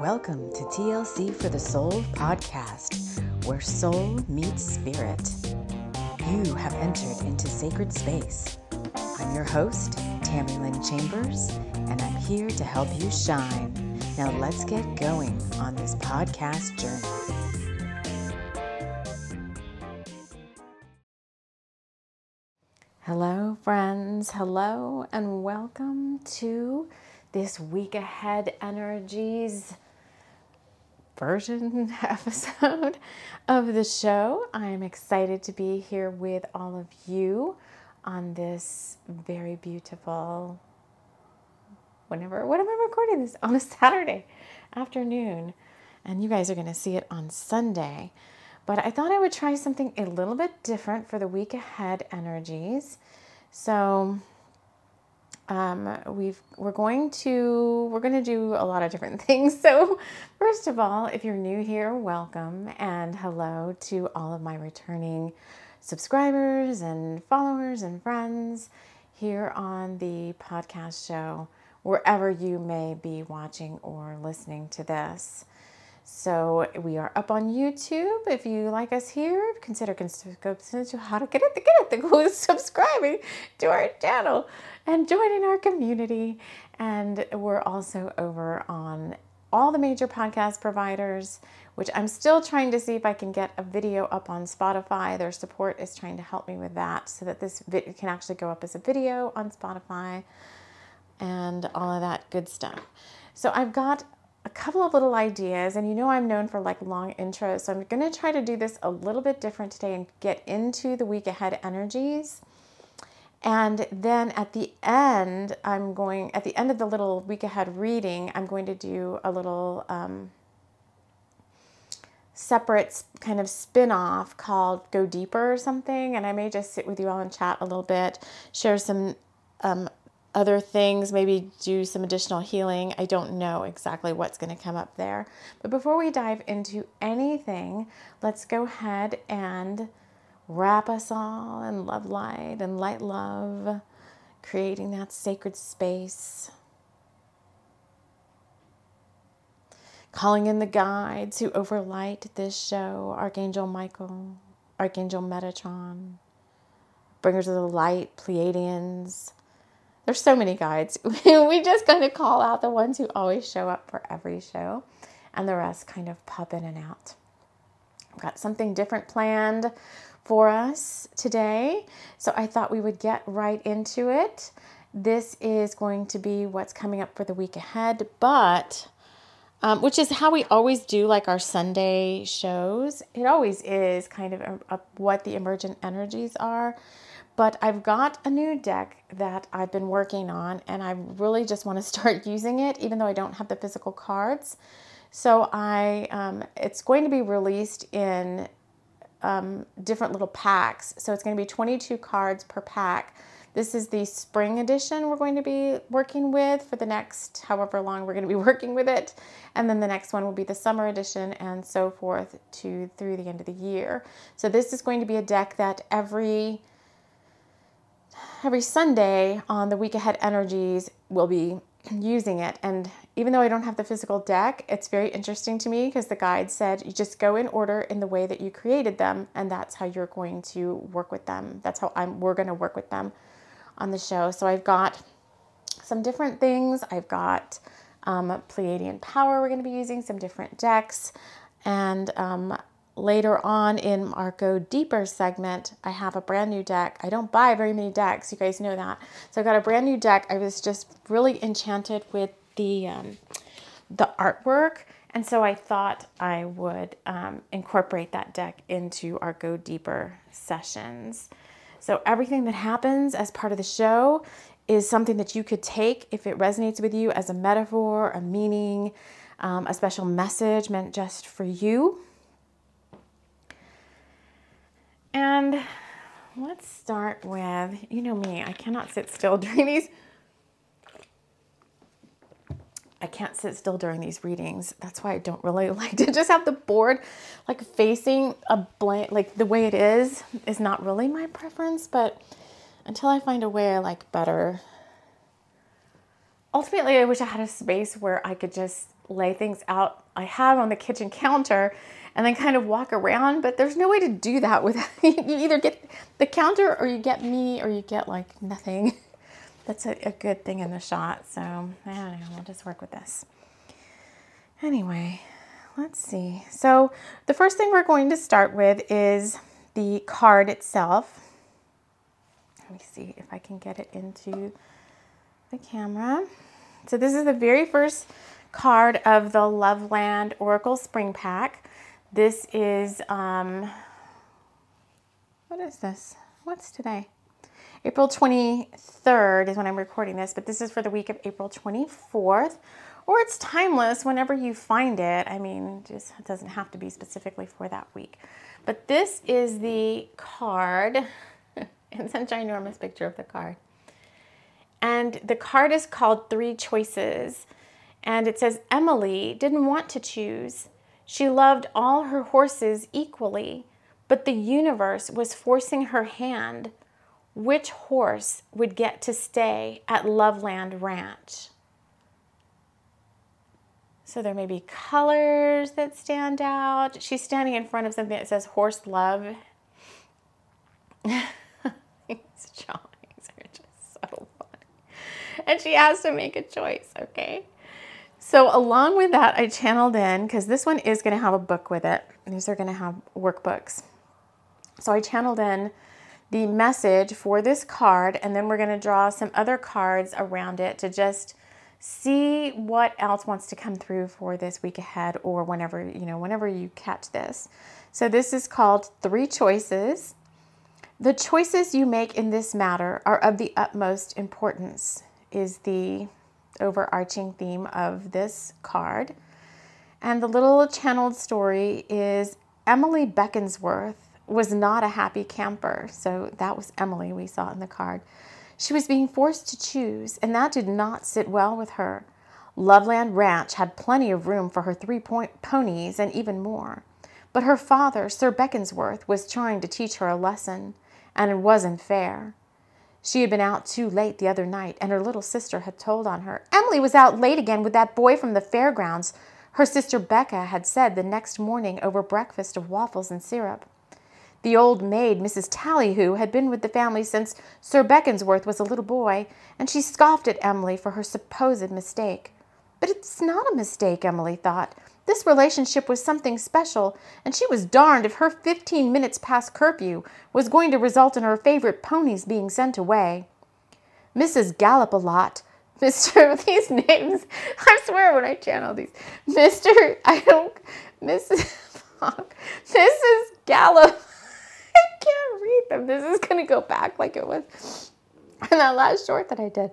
Welcome to TLC for the Soul podcast, where soul meets spirit. You have entered into sacred space. I'm your host, Tami Lyn Chambers, and I'm here to help you shine. Now let's get going on this podcast journey. Hello, friends. Hello, and welcome to this week ahead energies version episode of the show. I'm excited to be here with all of you on this very beautiful whenever when am I recording this on a Saturday afternoon and you guys are going to see it on Sunday. But I thought I would try something a little bit different for the week ahead energies. So um, we've we're going to we're going to do a lot of different things. So first of all, if you're new here, welcome and hello to all of my returning subscribers and followers and friends here on the podcast show, wherever you may be watching or listening to this. So we are up on YouTube. If you like us here, consider consider how to get it get it. The subscribing to our channel and joining our community. And we're also over on all the major podcast providers, which I'm still trying to see if I can get a video up on Spotify. Their support is trying to help me with that so that this video can actually go up as a video on Spotify and all of that good stuff. So I've got a couple of little ideas, and you know I'm known for like long intros, so I'm going to try to do this a little bit different today and get into the week ahead energies. And then at the end, I'm going, at the end of the little week ahead reading, I'm going to do a little um, separate kind of spin off called Go Deeper or something. And I may just sit with you all and chat a little bit, share some um, other things, maybe do some additional healing. I don't know exactly what's going to come up there. But before we dive into anything, let's go ahead and wrap us all in love light and light love, creating that sacred space. Calling in the guides who overlight this show Archangel Michael, Archangel Metatron, bringers of the light, Pleiadians there's so many guides. we just kind of call out the ones who always show up for every show, and the rest kind of pop in and out. I've got something different planned for us today, so I thought we would get right into it. This is going to be what's coming up for the week ahead, but um, which is how we always do like our Sunday shows. It always is kind of a, a, what the emergent energies are. But I've got a new deck that I've been working on, and I really just want to start using it, even though I don't have the physical cards. So I, um, it's going to be released in um, different little packs. So it's going to be 22 cards per pack. This is the spring edition we're going to be working with for the next however long we're going to be working with it. And then the next one will be the summer edition and so forth to through the end of the year. So this is going to be a deck that every every Sunday on the week ahead energies we'll be using it. And even though I don't have the physical deck, it's very interesting to me because the guide said you just go in order in the way that you created them, and that's how you're going to work with them. That's how I'm we're going to work with them on the show. So I've got some different things. I've got um, Pleiadian Power we're going to be using, some different decks, and um, later on in our Go Deeper segment, I have a brand new deck. I don't buy very many decks, you guys know that. So I've got a brand new deck. I was just really enchanted with the um, the artwork, and so I thought I would um, incorporate that deck into our Go Deeper sessions. So everything that happens as part of the show is something that you could take if it resonates with you as a metaphor, a meaning, um, a special message meant just for you And let's start with, you know me, I cannot sit still during these. I can't sit still during these readings. That's why I don't really like to just have the board like facing a blank, like the way it is, is not really my preference. But until I find a way I like better. ultimately, I wish I had a space where I could just lay things out I have on the kitchen counter and then kind of walk around. But there's no way to do that without you either get the counter or you get me or you get like nothing. That's a, a good thing in the shot. So I don't know. We'll just work with this. Anyway, let's see. So the first thing we're going to start with is the card itself. Let me see if I can get it into the camera. So this is the very first card of the Loveland Oracle Spring Pack. This is, um, what is this? What's today? April 23rd is when I'm recording this, but this is for the week of April 24th. Or it's timeless whenever you find it. I mean, just it doesn't have to be specifically for that week. But this is the card. it's a ginormous picture of the card. And the card is called Three Choices. And it says Emily didn't want to choose. She loved all her horses equally, but the universe was forcing her hand. Which horse would get to stay at Loveland Ranch? So there may be colors that stand out. She's standing in front of something that says horse love. These drawings are just so funny. And she has to make a choice, okay? So, along with that, I channeled in because this one is going to have a book with it. These are going to have workbooks. So, I channeled in the message for this card, and then we're going to draw some other cards around it to just see what else wants to come through for this week ahead or whenever you know whenever you catch this so this is called three choices the choices you make in this matter are of the utmost importance is the overarching theme of this card. And the little channeled story is Emily Beckensworth was not a happy camper. So that was Emily we saw in the card. She was being forced to choose, and that did not sit well with her. Loveland Ranch had plenty of room for her three point ponies and even more. But her father, Sir Beckensworth, was trying to teach her a lesson, and it wasn't fair. She had been out too late the other night, and her little sister had told on her. Emily was out late again with that boy from the fairgrounds, her sister Becca had said the next morning over breakfast of waffles and syrup. The old maid, Mrs. Tallyho, had been with the family since Sir Beckensworth was a little boy, and she scoffed at Emily for her supposed mistake. But it's not a mistake, Emily thought. This relationship was something special, and she was darned if her 15 minutes past curfew was going to result in her favorite ponies being sent away. Mrs. Gallop a lot, Mr. These names, I swear when I channel these, Mr. I don't, Mrs. Mrs. Gallop. Can't read them. This is going to go back like it was in that last short that I did.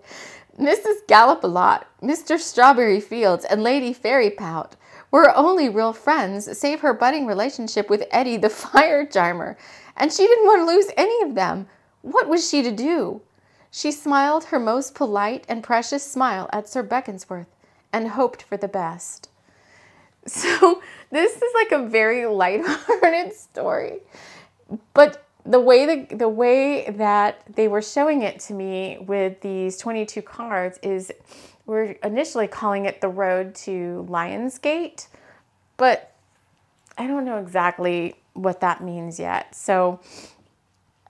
Mrs. Gallop a lot, Mr. Strawberry Fields, and Lady Fairy Pout were only real friends, save her budding relationship with Eddie the fire charmer, and she didn't want to lose any of them. What was she to do? She smiled her most polite and precious smile at Sir Beckensworth and hoped for the best. So, this is like a very lighthearted story. But the way the, the way that they were showing it to me with these 22 cards is we're initially calling it the road to Lionsgate, but I don't know exactly what that means yet. So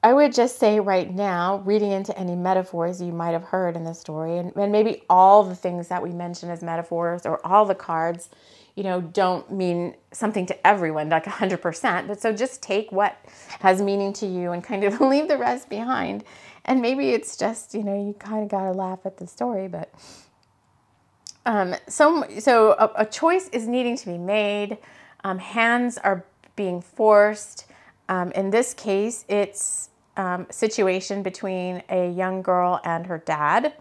I would just say right now, reading into any metaphors you might have heard in the story, and, and maybe all the things that we mention as metaphors or all the cards, you know, don't mean something to everyone, like 100%. But so just take what has meaning to you and kind of leave the rest behind. And maybe it's just, you know, you kind of got to laugh at the story, but um, so, so a, a, choice is needing to be made. Um, hands are being forced. Um, in this case, it's um, situation between a young girl and her dad,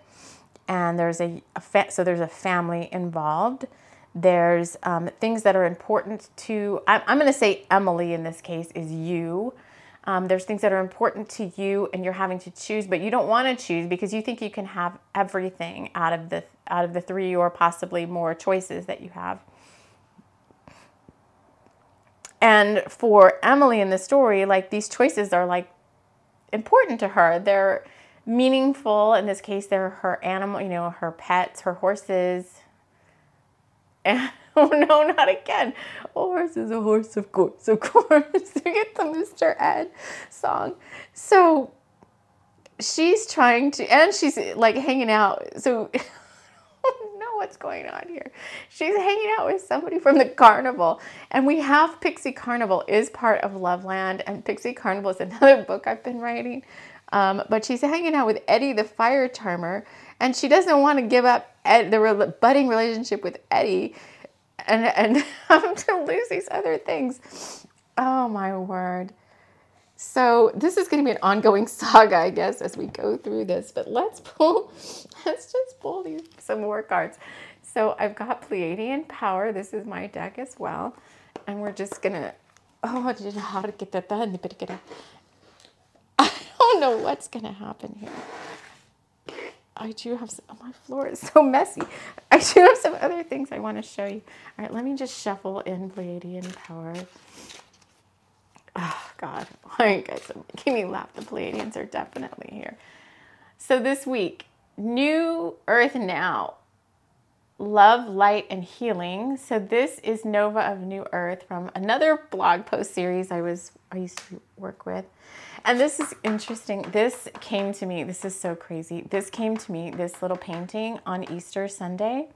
and there's a, a fa- so there's a family involved. There's um, things that are important to. I, I'm going to say Emily in this case is you. Um, there's things that are important to you and you're having to choose, but you don't want to choose because you think you can have everything out of the out of the three or possibly more choices that you have. And for Emily in the story, like these choices are like important to her. They're meaningful. In this case, they're her animal, you know, her pets, her horses. And, oh no, not again. A horse is a horse, of course, of course. we get the Mr. Ed song. So she's trying to, and she's like hanging out. So I don't know what's going on here. She's hanging out with somebody from the carnival. And we have Pixie Carnival is part of Loveland. And Pixie Carnival is another book I've been writing. Um, but she's hanging out with Eddie the fire charmer. And she doesn't want to give up Ed, the re- budding relationship with Eddie and, and I'm to lose these other things. Oh my word. So this is going to be an ongoing saga, I guess, as we go through this. But let's pull, let's just pull these some more cards. So I've got Pleiadian Power. This is my deck as well, and we're just gonna. Oh, I don't know what's gonna happen here. I do have some, oh, my floor is so messy. I do have some other things I want to show you. All right, let me just shuffle in Pleiadian Power. Oh, God. Why you guys making me laugh? The Pleiadians are definitely here. So this week, New Earth Now, Love, Light, and Healing. So this is Nova of New Earth from another blog post series I was I used to work with. And this is interesting. This came to me. This is so crazy. This came to me, this little painting on Easter Sunday.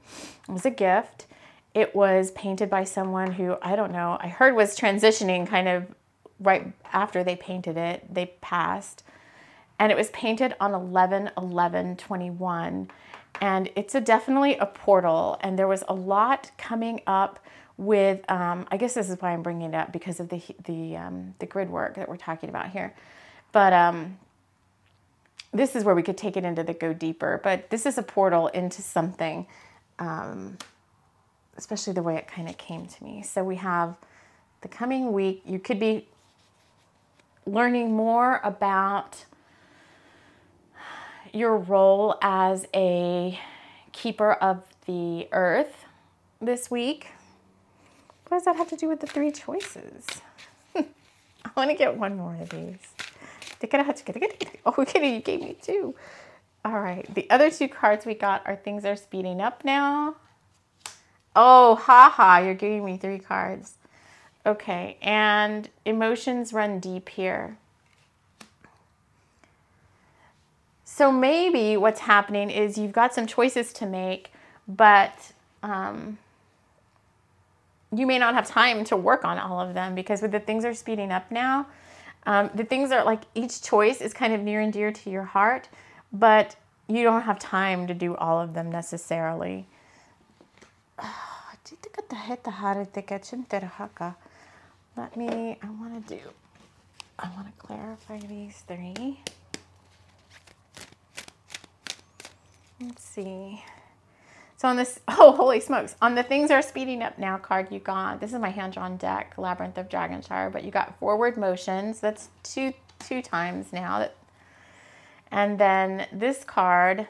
It was a gift. It was painted by someone who I don't know, I heard was transitioning kind of right after they painted it, they passed. And it was painted on 11 11 21. And it's a definitely a portal. And there was a lot coming up with, um, I guess this is why I'm bringing it up because of the, the, um, the grid work that we're talking about here. But um, this is where we could take it into the go deeper. But this is a portal into something, um, especially the way it kind of came to me. So we have the coming week, you could be learning more about your role as a keeper of the earth this week. What does that have to do with the three choices? I want to get one more of these. Oh, okay, you gave me two. All right, the other two cards we got are things are speeding up now. Oh, haha, you're giving me three cards. Okay, and emotions run deep here. So maybe what's happening is you've got some choices to make, but um, you may not have time to work on all of them because with the things are speeding up now, um, the things are like each choice is kind of near and dear to your heart, but you don't have time to do all of them necessarily. Let me, I want to do, I want to clarify these three. Let's see. So on this, oh, holy smokes. On the things are speeding up now card, you got, this is my hand-drawn deck, Labyrinth of Dragonshire, but you got forward motions. That's two, two times now. And then this card,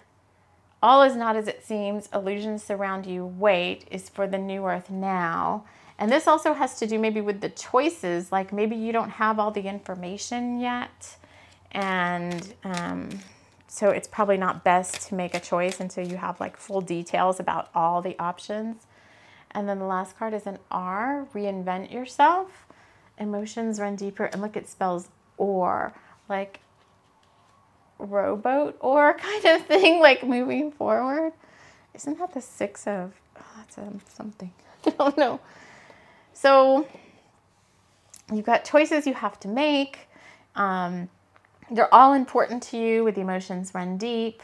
all is not as it seems, illusions surround you, wait, is for the new earth now. And this also has to do maybe with the choices, like maybe you don't have all the information yet. And um, so it's probably not best to make a choice until you have like full details about all the options. And then the last card is an R, reinvent yourself. Emotions run deeper. And look, it spells or, like rowboat or kind of thing, like moving forward. Isn't that the six of, oh, that's um, something. I don't know. So you've got choices you have to make. Um, they're all important to you with emotions run deep.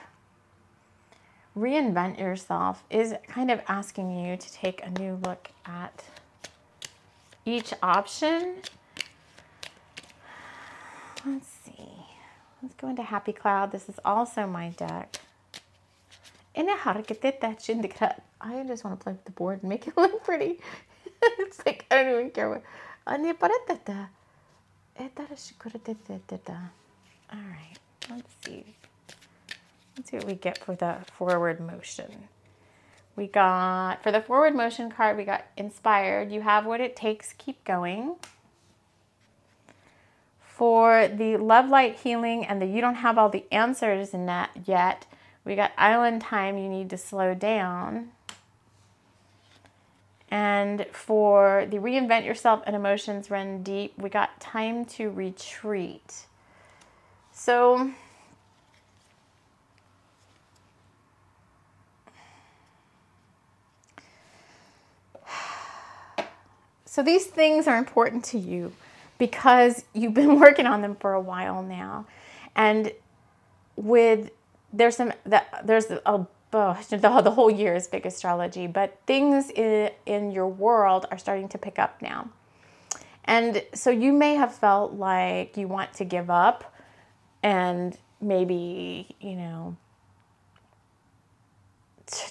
Reinvent yourself is kind of asking you to take a new look at each option. Let's see. Let's go into Happy Cloud. This is also my deck. I just want to play with the board and make it look pretty. it's like I don't even care what. All right, let's see. Let's see what we get for the forward motion. We got, for the forward motion card, we got inspired. You have what it takes, keep going. For the love light healing and the you don't have all the answers in that yet, we got island time, you need to slow down. And for the reinvent yourself and emotions run deep, we got time to retreat. So, so these things are important to you because you've been working on them for a while now. And with there's some that there's a oh, oh the whole year is big astrology, but things in, in your world are starting to pick up now. And so you may have felt like you want to give up and maybe, you know,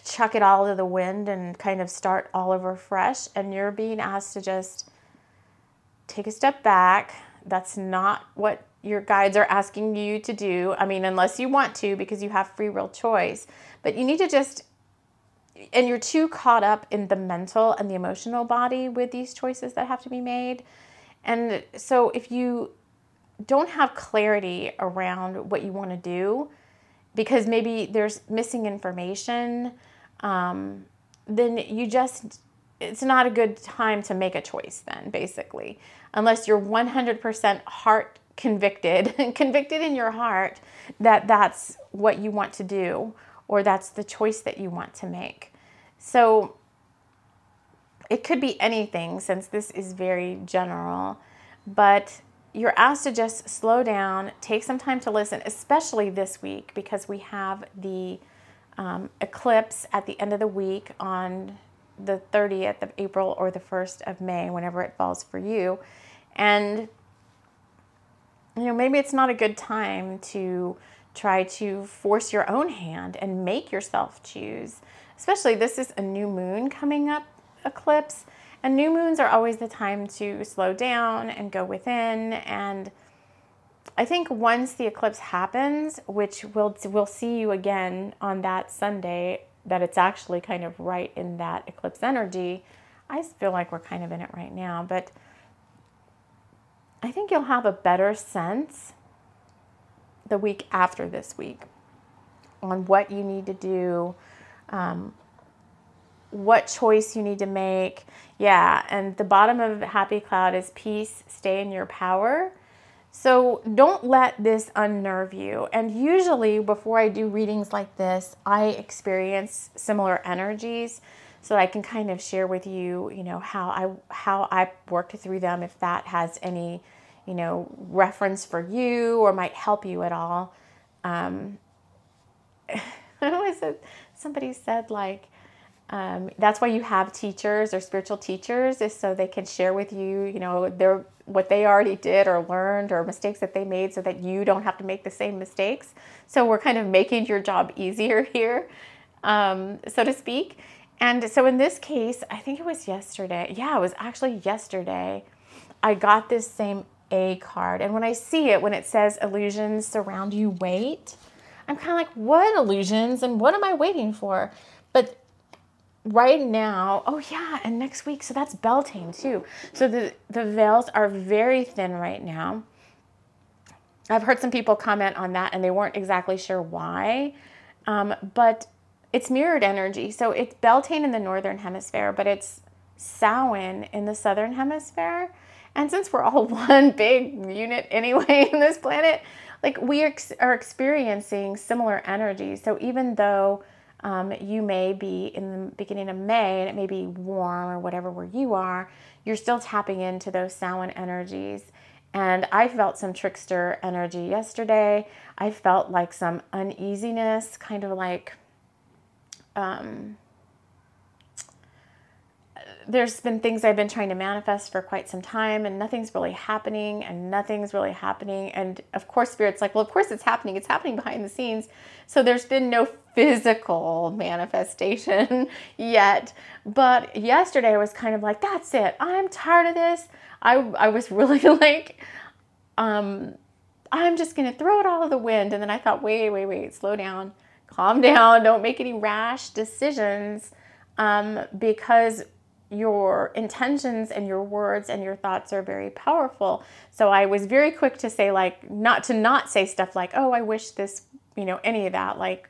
chuck it all to the wind and kind of start all over fresh. And you're being asked to just take a step back. That's not what your guides are asking you to do. I mean, unless you want to, because you have free will choice. But you need to just, and you're too caught up in the mental and the emotional body with these choices that have to be made. And so if you don't have clarity around what you want to do, because maybe there's missing information, um, then you just, it's not a good time to make a choice, then, basically, unless you're 100% heart convicted, convicted in your heart that that's what you want to do or that's the choice that you want to make. So it could be anything since this is very general, but you're asked to just slow down, take some time to listen, especially this week because we have the um, eclipse at the end of the week on the 30th of April or the 1st of May, whenever it falls for you. And, you know, maybe it's not a good time to try to force your own hand and make yourself choose. Especially, this is a new moon coming up eclipse, and new moons are always the time to slow down and go within. And I think once the eclipse happens, which we'll, we'll see you again on that Sunday, that it's actually kind of right in that eclipse energy. I feel like we're kind of in it right now, but I think you'll have a better sense the week after this week on what you need to do, um, what choice you need to make. Yeah, and the bottom of Happy Cloud is peace, stay in your power. So don't let this unnerve you. And usually, before I do readings like this, I experience similar energies so I can kind of share with you, you know, how I how I worked through them if that has any you know, reference for you or might help you at all. Um, was it? Somebody said like, um, that's why you have teachers or spiritual teachers is so they can share with you, you know, their what they already did or learned or mistakes that they made, so that you don't have to make the same mistakes. So we're kind of making your job easier here, um, so to speak. And so in this case, I think it was yesterday. Yeah, it was actually yesterday. I got this same a card. And when I see it, when it says illusions surround you, wait, I'm kind of like, what illusions and what am I waiting for? But right now, oh yeah, and next week, so that's Beltane too. So the, the veils are very thin right now. I've heard some people comment on that and they weren't exactly sure why. Um, but it's mirrored energy. So it's Beltane in the northern hemisphere, but it's Samhain in the southern hemisphere. And since we're all one big unit anyway in this planet, like we ex- are experiencing similar energies. So even though um, you may be in the beginning of May and it may be warm or whatever where you are, you're still tapping into those Samhain energies. And I felt some trickster energy yesterday. I felt like some uneasiness, kind of like um, there's been things I've been trying to manifest for quite some time, and nothing's really happening, and nothing's really happening. And of course, Spirit's like, well, of course it's happening. It's happening behind the scenes. So there's been no physical manifestation yet. But yesterday I was kind of like, that's it. I'm tired of this. I, I was really like, um, I'm just going to throw it all to the wind. And then I thought, wait, wait, wait, slow down, calm down, don't make any rash decisions um, because your intentions and your words and your thoughts are very powerful. So I was very quick to say, like, not to not say stuff like, oh, I wish this, you know, any of that. Like,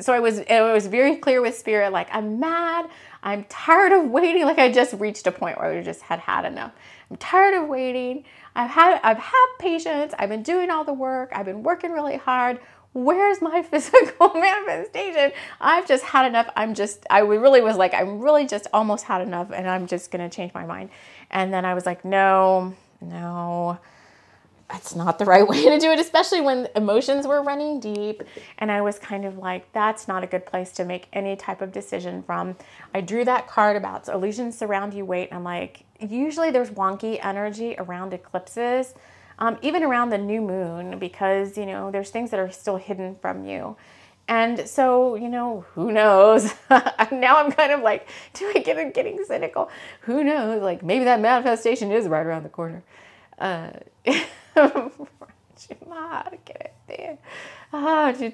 so I was, it was very clear with spirit, like, I'm mad. I'm tired of waiting. Like, I just reached a point where I just had had enough. I'm tired of waiting. I've had, I've had patience. I've been doing all the work. I've been working really hard where's my physical manifestation? I've just had enough. I'm just, I really was like, I'm really just almost had enough and I'm just going to change my mind. And then I was like, no, no, that's not the right way to do it, especially when emotions were running deep. And I was kind of like, that's not a good place to make any type of decision from. I drew that card about so illusions surround you, wait. I'm like, usually there's wonky energy around eclipses um, even around the new moon, because, you know, there's things that are still hidden from you. And so, you know, who knows? now I'm kind of like, do I get getting cynical? Who knows? Like maybe that manifestation is right around the corner. Uh, oh,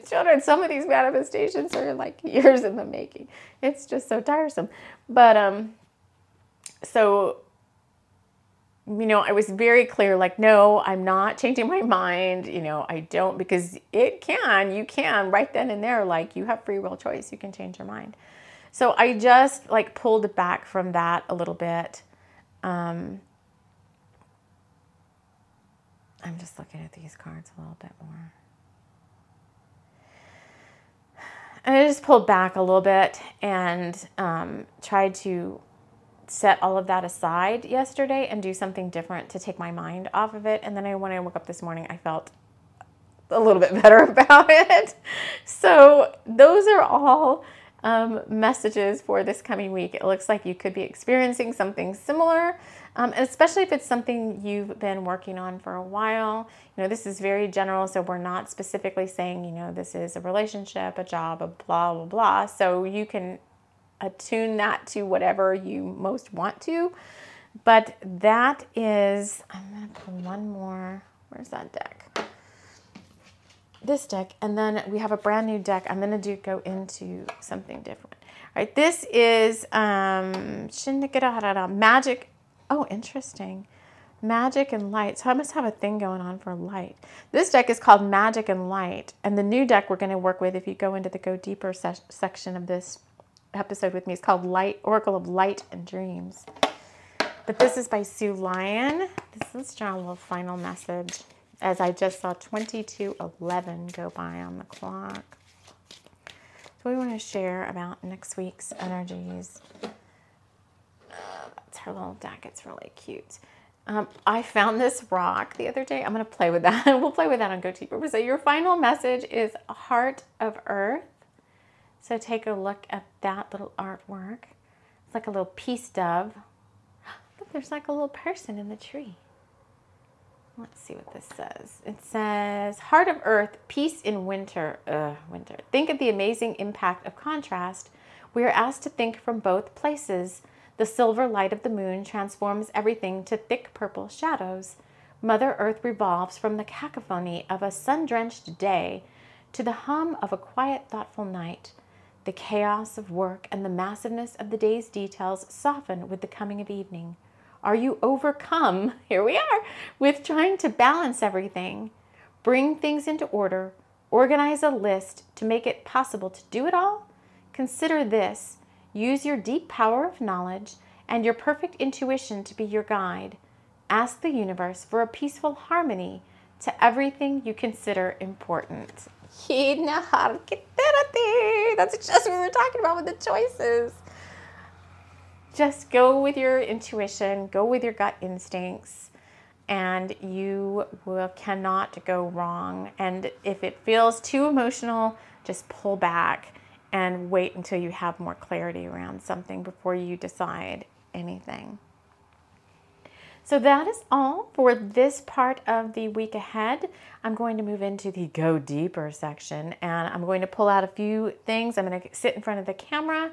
children, some of these manifestations are like years in the making. It's just so tiresome. But um, so you know, I was very clear like, no, I'm not changing my mind. You know, I don't, because it can, you can right then and there, like, you have free will choice, you can change your mind. So I just like pulled back from that a little bit. Um, I'm just looking at these cards a little bit more. And I just pulled back a little bit and um, tried to set all of that aside yesterday and do something different to take my mind off of it. And then I, when I woke up this morning, I felt a little bit better about it. So those are all um, messages for this coming week. It looks like you could be experiencing something similar, um, especially if it's something you've been working on for a while. You know, this is very general, so we're not specifically saying, you know, this is a relationship, a job, a blah, blah, blah. So you can attune that to whatever you most want to. But that is, I'm going to pull one more. Where's that deck? This deck, and then we have a brand new deck. I'm going to do go into something different. All right, this is um, Magic. Oh, interesting. Magic and Light. So I must have a thing going on for light. This deck is called Magic and Light. And the new deck we're going to work with, if you go into the Go Deeper se- section of this episode with me. It's called Light Oracle of Light and Dreams. But this is by Sue Lion. This is just a little final message as I just saw 2211 go by on the clock. So we want to share about next week's energies. Her little deck. It's really cute. Um, I found this rock the other day. I'm going to play with that. we'll play with that on Go Deeper. So your final message is Heart of Earth. So take a look at that little artwork. It's like a little peace dove. Look, there's like a little person in the tree. Let's see what this says. It says, Heart of Earth, peace in winter. Ugh, winter. Think of the amazing impact of contrast. We are asked to think from both places. The silver light of the moon transforms everything to thick purple shadows. Mother Earth revolves from the cacophony of a sun drenched day to the hum of a quiet, thoughtful night. The chaos of work and the massiveness of the day's details soften with the coming of evening. Are you overcome? Here we are with trying to balance everything, bring things into order, organize a list to make it possible to do it all? Consider this use your deep power of knowledge and your perfect intuition to be your guide. Ask the universe for a peaceful harmony to everything you consider important. That's just what we were talking about with the choices. Just go with your intuition, go with your gut instincts, and you will cannot go wrong. And if it feels too emotional, just pull back and wait until you have more clarity around something before you decide anything. So that is all for this part of the week ahead. I'm going to move into the go deeper section and I'm going to pull out a few things. I'm going to sit in front of the camera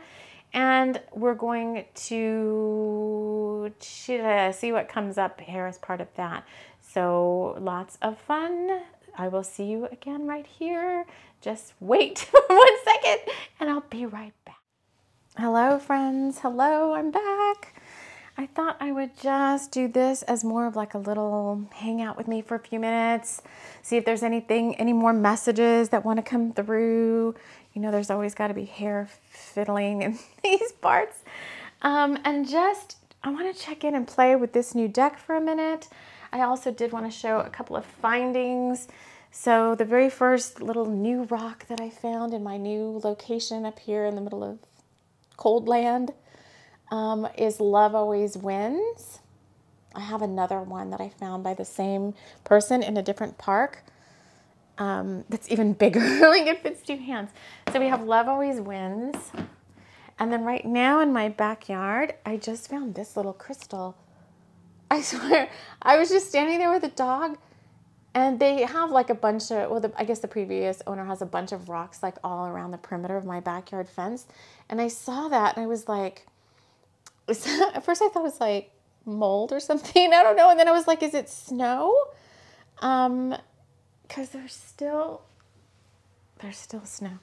and we're going to see what comes up here as part of that. So lots of fun. I will see you again right here. Just wait one second and I'll be right back. Hello, friends. Hello, I'm back. I thought I would just do this as more of like a little hang out with me for a few minutes, see if there's anything, any more messages that want to come through. You know, there's always got to be hair fiddling in these parts. Um, and just, I want to check in and play with this new deck for a minute. I also did want to show a couple of findings. So, the very first little new rock that I found in my new location up here in the middle of Cold Land um, is Love Always Wins. I have another one that I found by the same person in a different park um, that's even bigger. like it fits two hands. So we have Love Always Wins. And then right now in my backyard, I just found this little crystal. I swear, I was just standing there with a the dog and they have like a bunch of, well, the, I guess the previous owner has a bunch of rocks like all around the perimeter of my backyard fence. And I saw that and I was like, at first I thought it was like mold or something. I don't know. And then I was like, is it snow? Um, because there's still, there's still snow.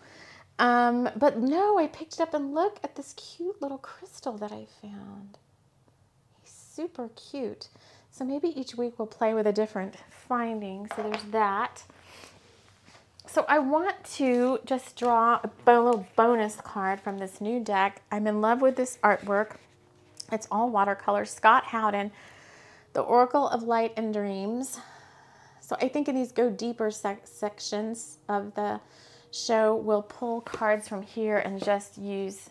Um, but no, I picked it up and look at this cute little crystal that I found. He's super cute. So maybe each week we'll play with a different finding. So there's that. So I want to just draw a little bonus card from this new deck. I'm in love with this artwork. It's all watercolor. Scot Howlin, The Oracle of Light and Dreams. So I think in these go deeper sec- sections of the show, we'll pull cards from here and just use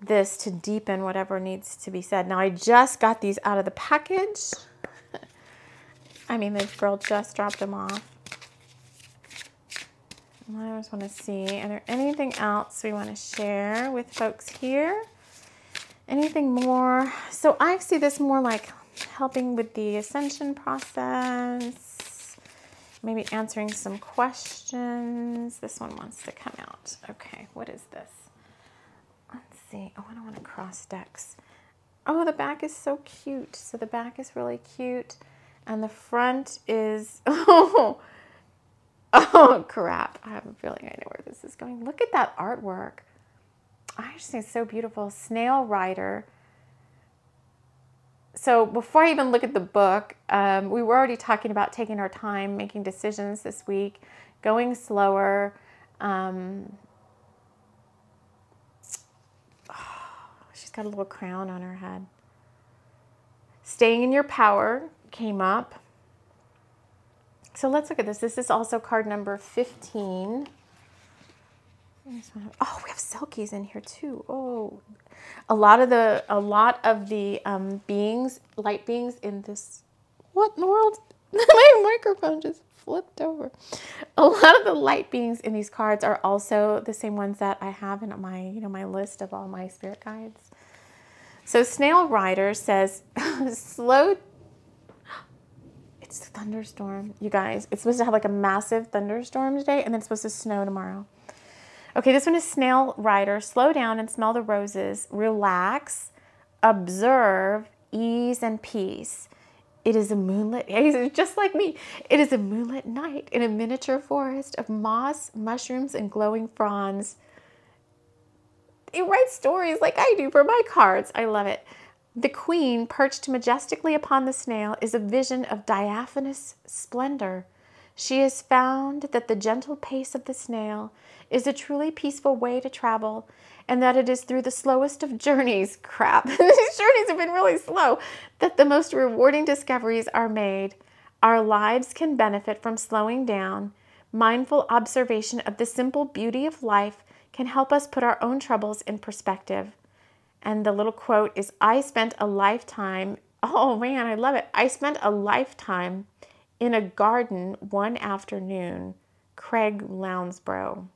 this to deepen whatever needs to be said. Now, I just got these out of the package. I mean, the girl just dropped them off. I just want to see, are there anything else we want to share with folks here? Anything more? So I see this more like helping with the ascension process, maybe answering some questions. This one wants to come out. Okay, what is this? See. Oh, I don't want to cross decks. Oh, the back is so cute. So the back is really cute. And the front is, oh, oh crap. I have a feeling I know where this is going. Look at that artwork. I just think it's so beautiful. Snail Rider. So before I even look at the book, um, we were already talking about taking our time, making decisions this week, going slower. Um, She's got a little crown on her head. Staying in your power came up. So let's look at this. This is also card number 15. Oh, we have selkies in here too. Oh, a lot of the a lot of the um, beings, light beings in this. What in the world? My microphone just flipped over. A lot of the light beings in these cards are also the same ones that I have in my you know my list of all my spirit guides. So Snail Rider says, slow. It's a thunderstorm, you guys. It's supposed to have like a massive thunderstorm today, and then it's supposed to snow tomorrow. Okay, this one is Snail Rider. Slow down and smell the roses. Relax, observe, ease, and peace. It is a moonlit, it's just like me. It is a moonlit night in a miniature forest of moss, mushrooms, and glowing fronds they write stories like I do for my cards. I love it. The queen, perched majestically upon the snail, is a vision of diaphanous splendor. She has found that the gentle pace of the snail is a truly peaceful way to travel, and that it is through the slowest of journeys crap, these journeys have been really slow that the most rewarding discoveries are made. Our lives can benefit from slowing down. Mindful observation of the simple beauty of life can help us put our own troubles in perspective. And the little quote is I spent a lifetime, oh man, I love it. I spent a lifetime in a garden one afternoon. Craig Lounsbrough.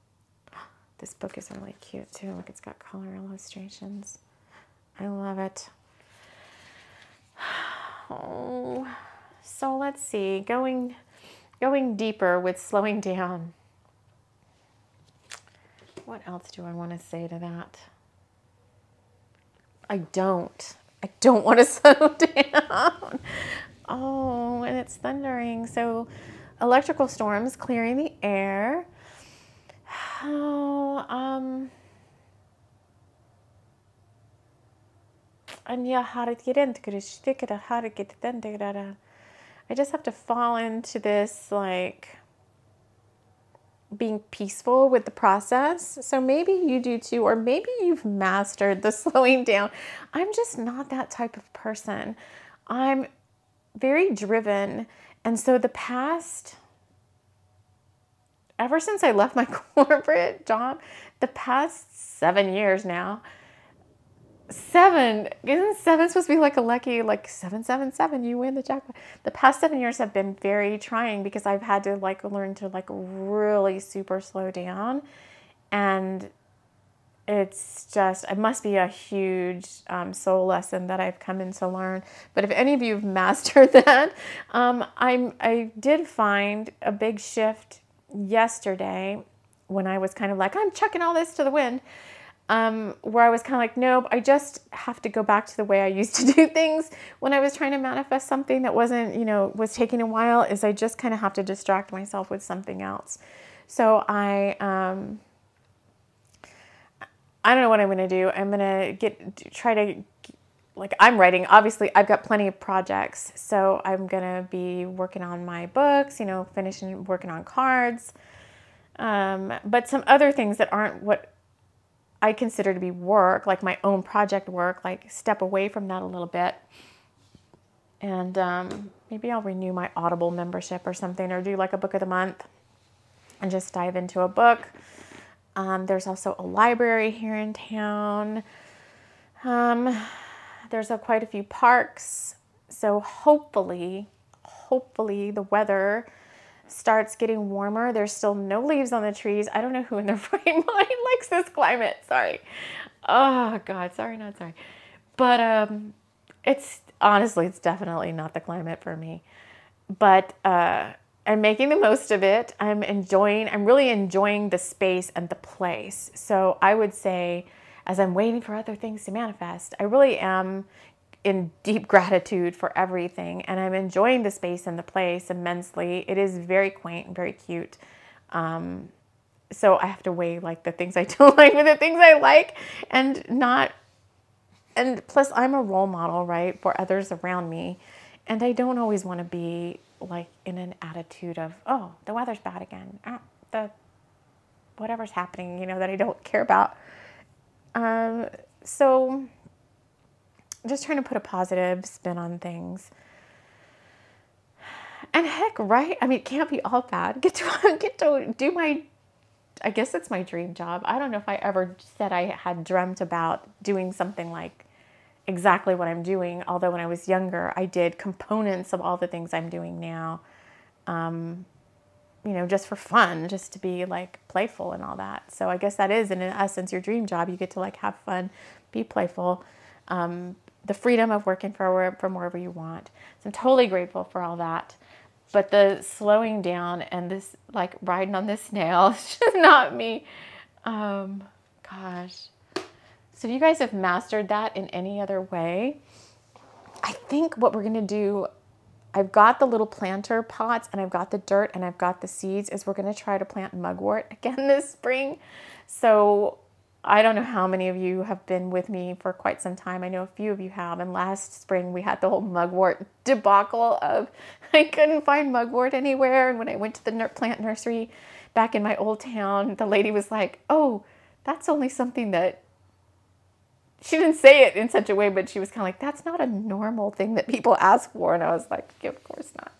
This book is really cute too. Look, it's got color illustrations. I love it. Oh, so let's see. Going, going deeper with slowing down. What else do I want to say to that? I don't. I don't want to slow down. Oh, and it's thundering. So, electrical storms clearing the air. Oh, um, I just have to fall into this like being peaceful with the process. So maybe you do too, or maybe you've mastered the slowing down. I'm just not that type of person. I'm very driven. And so the past, ever since I left my corporate job, the past seven years now, seven. Isn't seven supposed to be like a lucky like seven seven seven? You win the jackpot. The past seven years have been very trying because i've had to like learn to like really super slow down. And it's just it must be a huge um, soul lesson that i've come in to learn. But if any of you have mastered that um, i'm i did find a big shift yesterday when i was kind of like i'm chucking all this to the wind um, where I was kind of like, nope, I just have to go back to the way I used to do things when I was trying to manifest something that wasn't, you know, was taking a while. Is I just kind of have to distract myself with something else. So I, um, I don't know what I'm to do. I'm to get try to like I'm writing. Obviously, I've got plenty of projects, so I'm to be working on my books. You know, finishing working on cards. Um, but some other things that aren't what I consider to be work, like my own project work, like step away from that a little bit. And um, maybe I'll renew my Audible membership or something, or do like a book of the month and just dive into a book. Um, there's also a library here in town. Um, there's a, quite a few parks. So hopefully, hopefully the weather starts getting warmer, there's still no leaves on the trees. I don't know who in their right mind likes this climate. Sorry. Oh God, sorry, not sorry. But um, it's honestly, it's definitely not the climate for me. But uh, I'm making the most of it. I'm enjoying. I'm really enjoying the space and the place. So I would say, as I'm waiting for other things to manifest, I really am in deep gratitude for everything and I'm enjoying the space and the place immensely. It is very quaint and very cute. Um, so I have to weigh like the things I don't like with the things I like and not and plus I'm a role model, right, for others around me. And I don't always want to be like in an attitude of, oh, the weather's bad again. Oh, the whatever's happening, you know, that I don't care about. Um, so just trying to put a positive spin on things. And heck, right? I mean, it can't be all bad. Get to get to do my I guess it's my dream job. I don't know if I ever said I had dreamt about doing something like exactly what I'm doing. Although when I was younger, I did components of all the things I'm doing now. Um, you know, just for fun, just to be like playful and all that. So I guess that is, in essence, your dream job. You get to like have fun, be playful, um, the freedom of working for from wherever you want. So I'm totally grateful for all that. But the slowing down and this like riding on this snail is just not me. Um, gosh. So if you guys have mastered that in any other way, I think what we're gonna do, I've got the little planter pots and I've got the dirt and I've got the seeds, is we're gonna try to plant mugwort again this spring. So I don't know how many of you have been with me for quite some time. I know a few of you have. And last spring, we had the whole mugwort debacle of I couldn't find mugwort anywhere. And when I went to the plant nursery back in my old town, the lady was like, Oh, that's only something that she didn't say it in such a way, but she was kind of like, That's not a normal thing that people ask for. And I was like, yeah, Of course not.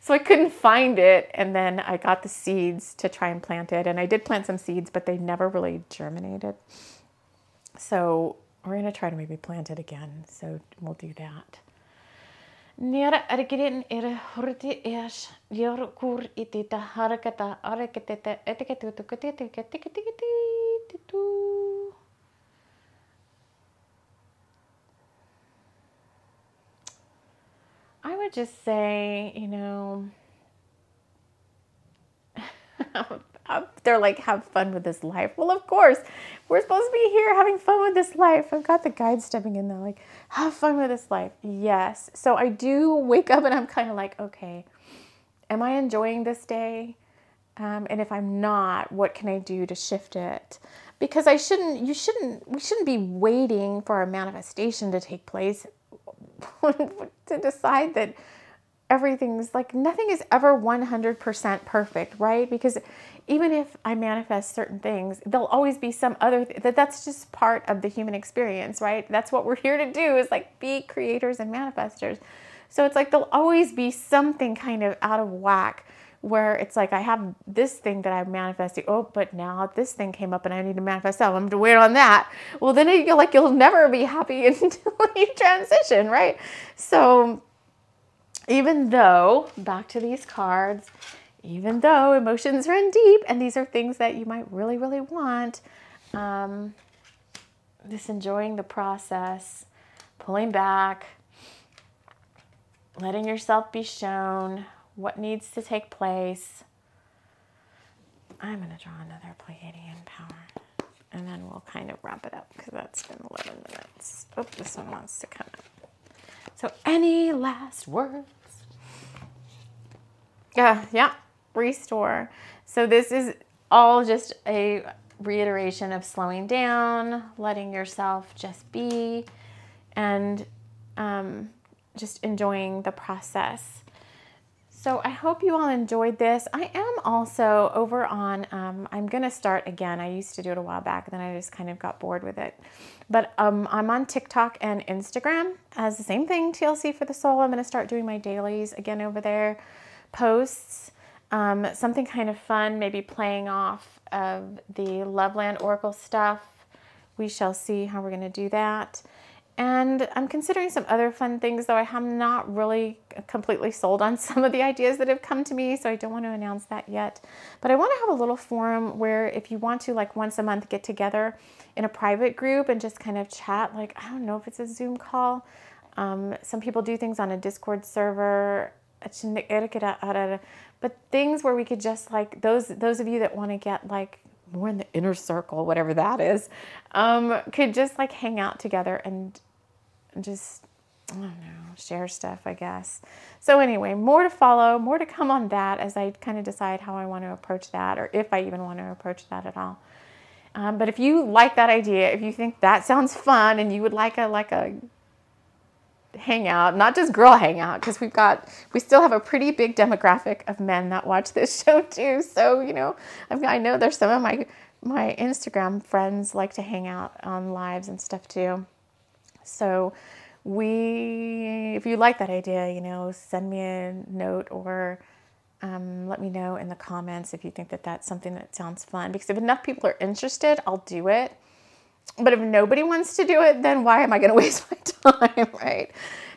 So I couldn't find it. And then I got the seeds to try and plant it. And I did plant some seeds, but they never really germinated. So we're going to try to maybe plant it again. So we'll do that. Nera es yor kur itita harakata would just say, you know, they're like, have fun with this life. Well, of course, we're supposed to be here having fun with this life. I've got the guide stepping in there, like, have fun with this life. Yes. So I do wake up and I'm kind of like, okay, am I enjoying this day? Um, and if I'm not, what can I do to shift it? because I shouldn't, you shouldn't, we shouldn't be waiting for a manifestation to take place to decide that everything's like nothing is ever 100% perfect, right? Because even if I manifest certain things, there'll always be some other th- that that's just part of the human experience, right? That's what we're here to do is like be creators and manifestors. So it's like there'll always be something kind of out of whack where it's like I have this thing that I'm manifesting. Oh, but now this thing came up and I need to manifest that. I'm to wait on that. Well, then you feel like you'll never be happy until you transition, right? So even though back to these cards, even though emotions run deep and these are things that you might really, really want, um, just enjoying the process, pulling back, letting yourself be shown what needs to take place. I'm going to draw another Pleiadian power and then we'll kind of wrap it up because that's been 11 minutes. Oh, this one wants to come up. So, any last words? Yeah, yeah, restore. So, this is all just a reiteration of slowing down, letting yourself just be, and um, just enjoying the process. So I hope you all enjoyed this. I am also over on, um, I'm going to start again. I used to do it a while back, and then I just kind of got bored with it. But um, I'm on TikTok and Instagram as the same thing, TLC for the Soul. I'm going to start doing my dailies again over there, posts, um, something kind of fun, maybe playing off of the Loveland Oracle stuff. We shall see how we're going to do that. And I'm considering some other fun things, though I am not really completely sold on some of the ideas that have come to me, so I don't want to announce that yet. But I want to have a little forum where if you want to, like once a month, get together in a private group and just kind of chat, like, I don't know if it's a Zoom call. Um, some people do things on a Discord server, but things where we could just like those those of you that want to get like more in the inner circle, whatever that is, um, could just like hang out together and just, I don't know, share stuff, I guess. So, anyway, more to follow, more to come on that as I kind of decide how I want to approach that or if I even want to approach that at all. Um, but if you like that idea, if you think that sounds fun and you would like a like a hangout, not just girl hangout, because we've got we still have a pretty big demographic of men that watch this show too. So you know, I know there's some of my my Instagram friends like to hang out on lives and stuff too. So we, if you like that idea, you know, send me a note or um, let me know in the comments if you think that that's something that sounds fun. Because if enough people are interested, I'll do it. But if nobody wants to do it, then why am I going to waste my time, right?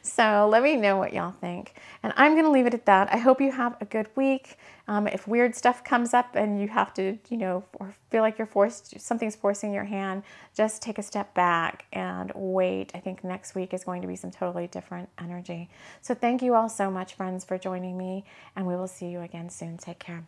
So let me know what y'all think. And I'm going to leave it at that. I hope you have a good week. Um, if weird stuff comes up and you have to, you know, or feel like you're forced, something's forcing your hand, just take a step back and wait. I think next week is going to be some totally different energy. So thank you all so much, friends, for joining me, and we will see you again soon. Take care.